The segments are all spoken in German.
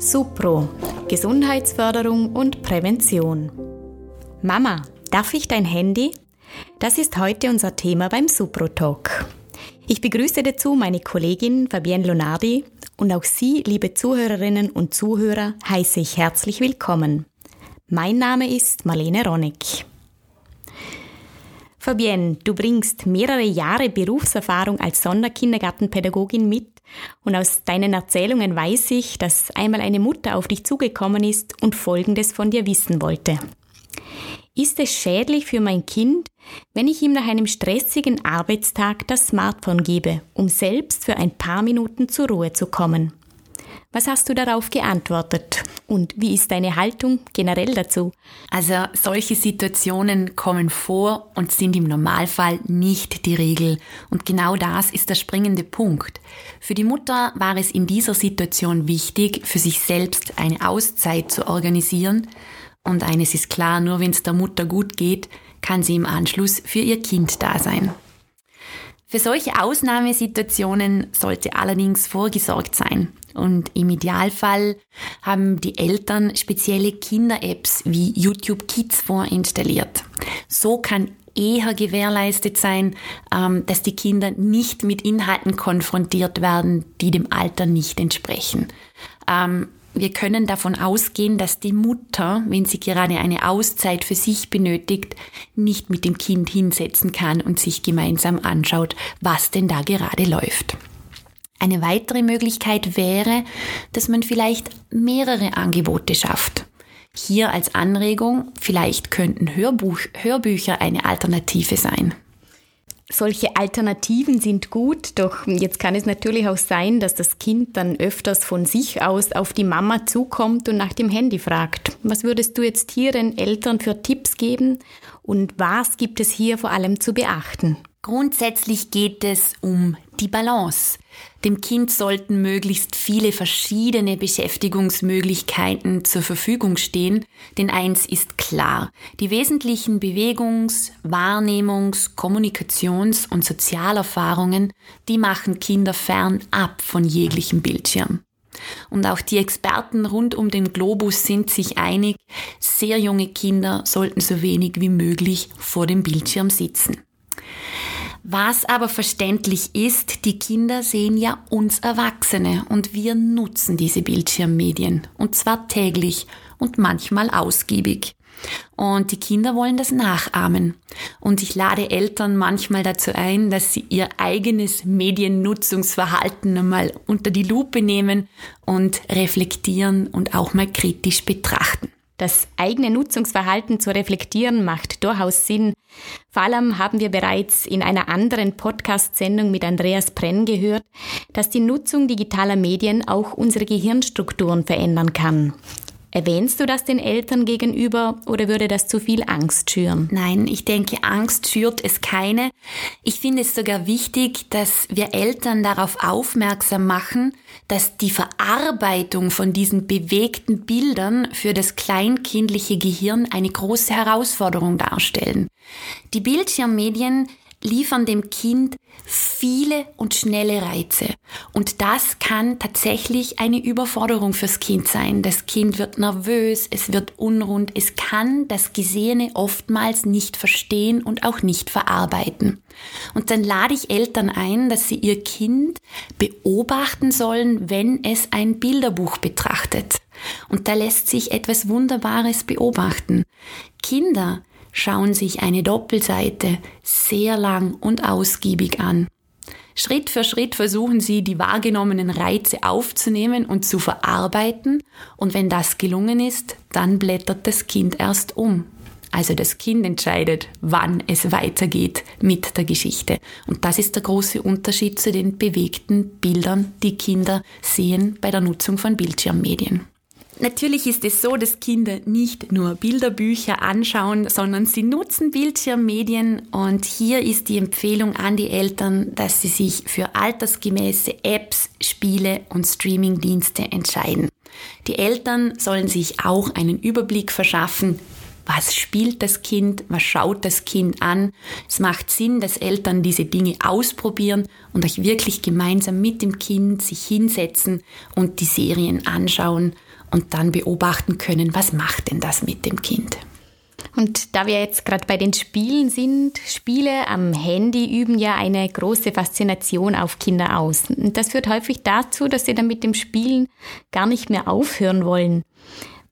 Supro Gesundheitsförderung und Prävention. Mama, darf ich dein Handy? Das ist heute unser Thema beim Supro Talk. Ich begrüße dazu meine Kollegin Fabienne Lonardi und auch Sie, liebe Zuhörerinnen und Zuhörer, heiße ich herzlich willkommen. Mein Name ist Marlene Ronnig. Fabienne, du bringst mehrere Jahre Berufserfahrung als Sonderkindergartenpädagogin mit und aus deinen Erzählungen weiß ich, dass einmal eine Mutter auf dich zugekommen ist und Folgendes von dir wissen wollte. Ist es schädlich für mein Kind, wenn ich ihm nach einem stressigen Arbeitstag das Smartphone gebe, um selbst für ein paar Minuten zur Ruhe zu kommen? Was hast du darauf geantwortet? Und wie ist deine Haltung generell dazu? Also solche Situationen kommen vor und sind im Normalfall nicht die Regel. Und genau das ist der springende Punkt. Für die Mutter war es in dieser Situation wichtig, für sich selbst eine Auszeit zu organisieren. Und eines ist klar, nur wenn es der Mutter gut geht, kann sie im Anschluss für ihr Kind da sein. Für solche Ausnahmesituationen sollte allerdings vorgesorgt sein. Und im Idealfall haben die Eltern spezielle Kinder-Apps wie YouTube Kids vorinstalliert. So kann eher gewährleistet sein, ähm, dass die Kinder nicht mit Inhalten konfrontiert werden, die dem Alter nicht entsprechen. Wir können davon ausgehen, dass die Mutter, wenn sie gerade eine Auszeit für sich benötigt, nicht mit dem Kind hinsetzen kann und sich gemeinsam anschaut, was denn da gerade läuft. Eine weitere Möglichkeit wäre, dass man vielleicht mehrere Angebote schafft. Hier als Anregung, vielleicht könnten Hörbuch, Hörbücher eine Alternative sein. Solche Alternativen sind gut, doch jetzt kann es natürlich auch sein, dass das Kind dann öfters von sich aus auf die Mama zukommt und nach dem Handy fragt. Was würdest du jetzt hier den Eltern für Tipps geben und was gibt es hier vor allem zu beachten? Grundsätzlich geht es um die Balance. Dem Kind sollten möglichst viele verschiedene Beschäftigungsmöglichkeiten zur Verfügung stehen, denn eins ist klar, die wesentlichen Bewegungs-, Wahrnehmungs-, Kommunikations- und Sozialerfahrungen, die machen Kinder fern ab von jeglichem Bildschirm. Und auch die Experten rund um den Globus sind sich einig, sehr junge Kinder sollten so wenig wie möglich vor dem Bildschirm sitzen. Was aber verständlich ist, die Kinder sehen ja uns Erwachsene und wir nutzen diese Bildschirmmedien und zwar täglich und manchmal ausgiebig. Und die Kinder wollen das nachahmen. Und ich lade Eltern manchmal dazu ein, dass sie ihr eigenes Mediennutzungsverhalten einmal unter die Lupe nehmen und reflektieren und auch mal kritisch betrachten. Das eigene Nutzungsverhalten zu reflektieren macht durchaus Sinn. Vor allem haben wir bereits in einer anderen Podcast-Sendung mit Andreas Brenn gehört, dass die Nutzung digitaler Medien auch unsere Gehirnstrukturen verändern kann. Erwähnst du das den Eltern gegenüber oder würde das zu viel Angst schüren? Nein, ich denke, Angst schürt es keine. Ich finde es sogar wichtig, dass wir Eltern darauf aufmerksam machen, dass die Verarbeitung von diesen bewegten Bildern für das kleinkindliche Gehirn eine große Herausforderung darstellen. Die Bildschirmmedien liefern dem Kind viele und schnelle Reize. Und das kann tatsächlich eine Überforderung fürs Kind sein. Das Kind wird nervös, es wird unrund, es kann das Gesehene oftmals nicht verstehen und auch nicht verarbeiten. Und dann lade ich Eltern ein, dass sie ihr Kind beobachten sollen, wenn es ein Bilderbuch betrachtet. Und da lässt sich etwas Wunderbares beobachten. Kinder schauen sich eine Doppelseite sehr lang und ausgiebig an. Schritt für Schritt versuchen sie, die wahrgenommenen Reize aufzunehmen und zu verarbeiten, und wenn das gelungen ist, dann blättert das Kind erst um. Also das Kind entscheidet, wann es weitergeht mit der Geschichte. Und das ist der große Unterschied zu den bewegten Bildern, die Kinder sehen bei der Nutzung von Bildschirmmedien. Natürlich ist es so, dass Kinder nicht nur Bilderbücher anschauen, sondern sie nutzen Bildschirmmedien und hier ist die Empfehlung an die Eltern, dass sie sich für altersgemäße Apps, Spiele und Streamingdienste entscheiden. Die Eltern sollen sich auch einen Überblick verschaffen, was spielt das Kind, was schaut das Kind an. Es macht Sinn, dass Eltern diese Dinge ausprobieren und euch wirklich gemeinsam mit dem Kind sich hinsetzen und die Serien anschauen und dann beobachten können, was macht denn das mit dem Kind. Und da wir jetzt gerade bei den Spielen sind, Spiele am Handy üben ja eine große Faszination auf Kinder aus. Und das führt häufig dazu, dass sie dann mit dem Spielen gar nicht mehr aufhören wollen.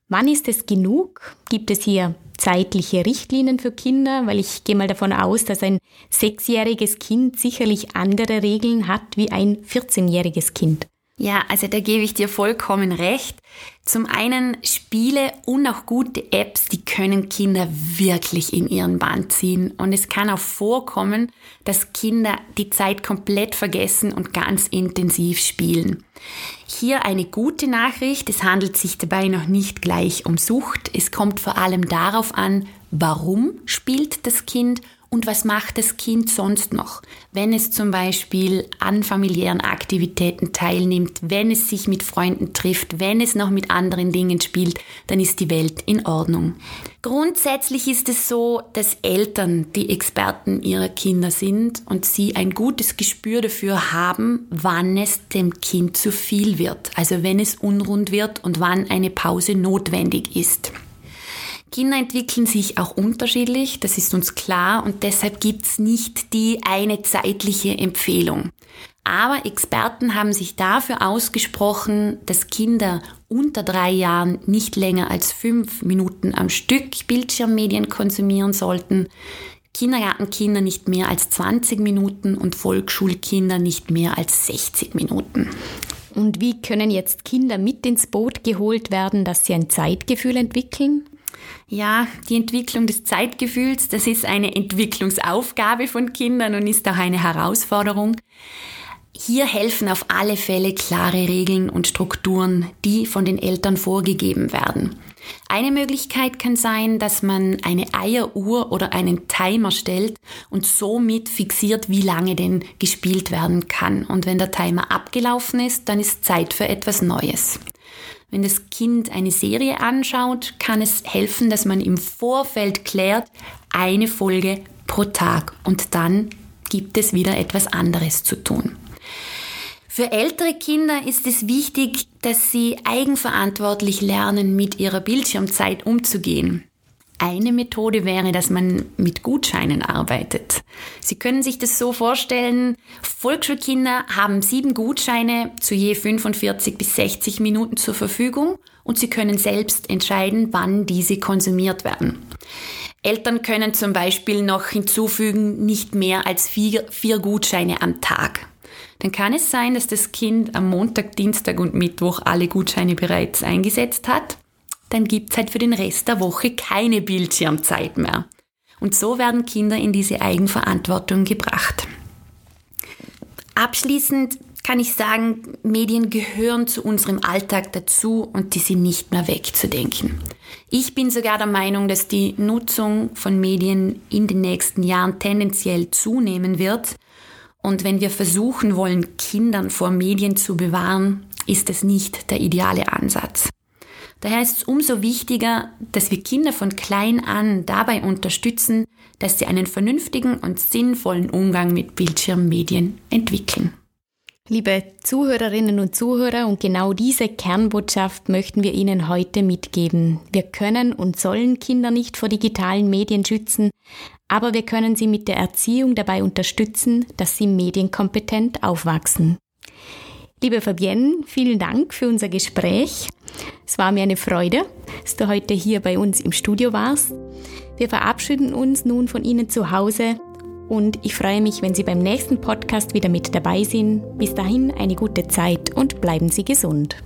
Wann ist es genug? Gibt es hier zeitliche Richtlinien für Kinder? Weil ich gehe mal davon aus, dass ein sechsjähriges Kind sicherlich andere Regeln hat wie ein 14-jähriges Kind. Ja, also da gebe ich dir vollkommen recht. Zum einen Spiele und auch gute Apps, die können Kinder wirklich in ihren Band ziehen. Und es kann auch vorkommen, dass Kinder die Zeit komplett vergessen und ganz intensiv spielen. Hier eine gute Nachricht, es handelt sich dabei noch nicht gleich um Sucht. Es kommt vor allem darauf an, warum spielt das Kind und was macht das Kind sonst noch? Wenn es zum Beispiel an familiären Aktivitäten teilnimmt, wenn es sich mit Freunden trifft, wenn es noch mit anderen Dingen spielt, dann ist die Welt in Ordnung. Grundsätzlich ist es so, dass Eltern die Experten ihrer Kinder sind und sie ein gutes Gespür dafür haben, wann es dem Kind zu viel wird, also wenn es unrund wird und wann eine Pause notwendig ist. Kinder entwickeln sich auch unterschiedlich, das ist uns klar und deshalb gibt's nicht die eine zeitliche Empfehlung. Aber Experten haben sich dafür ausgesprochen, dass Kinder unter drei Jahren nicht länger als fünf Minuten am Stück Bildschirmmedien konsumieren sollten, Kindergartenkinder nicht mehr als 20 Minuten und Volksschulkinder nicht mehr als 60 Minuten. Und wie können jetzt Kinder mit ins Boot geholt werden, dass sie ein Zeitgefühl entwickeln? Ja, die Entwicklung des Zeitgefühls, das ist eine Entwicklungsaufgabe von Kindern und ist auch eine Herausforderung. Hier helfen auf alle Fälle klare Regeln und Strukturen, die von den Eltern vorgegeben werden. Eine Möglichkeit kann sein, dass man eine Eieruhr oder einen Timer stellt und somit fixiert, wie lange denn gespielt werden kann. Und wenn der Timer abgelaufen ist, dann ist Zeit für etwas Neues. Wenn das Kind eine Serie anschaut, kann es helfen, dass man im Vorfeld klärt, eine Folge pro Tag und dann gibt es wieder etwas anderes zu tun. Für ältere Kinder ist es wichtig, dass sie eigenverantwortlich lernen, mit ihrer Bildschirmzeit umzugehen. Eine Methode wäre, dass man mit Gutscheinen arbeitet. Sie können sich das so vorstellen, Volksschulkinder haben sieben Gutscheine zu je 45 bis 60 Minuten zur Verfügung und sie können selbst entscheiden, wann diese konsumiert werden. Eltern können zum Beispiel noch hinzufügen, nicht mehr als vier, vier Gutscheine am Tag. Dann kann es sein, dass das Kind am Montag, Dienstag und Mittwoch alle Gutscheine bereits eingesetzt hat dann gibt's halt für den Rest der Woche keine Bildschirmzeit mehr. Und so werden Kinder in diese Eigenverantwortung gebracht. Abschließend kann ich sagen, Medien gehören zu unserem Alltag dazu und die sind nicht mehr wegzudenken. Ich bin sogar der Meinung, dass die Nutzung von Medien in den nächsten Jahren tendenziell zunehmen wird. Und wenn wir versuchen wollen, Kindern vor Medien zu bewahren, ist es nicht der ideale Ansatz. Daher ist es umso wichtiger, dass wir Kinder von klein an dabei unterstützen, dass sie einen vernünftigen und sinnvollen Umgang mit Bildschirmmedien entwickeln. Liebe Zuhörerinnen und Zuhörer, und genau diese Kernbotschaft möchten wir Ihnen heute mitgeben. Wir können und sollen Kinder nicht vor digitalen Medien schützen, aber wir können sie mit der Erziehung dabei unterstützen, dass sie medienkompetent aufwachsen. Liebe Fabienne, vielen Dank für unser Gespräch. Es war mir eine Freude, dass du heute hier bei uns im Studio warst. Wir verabschieden uns nun von Ihnen zu Hause und ich freue mich, wenn Sie beim nächsten Podcast wieder mit dabei sind. Bis dahin eine gute Zeit und bleiben Sie gesund.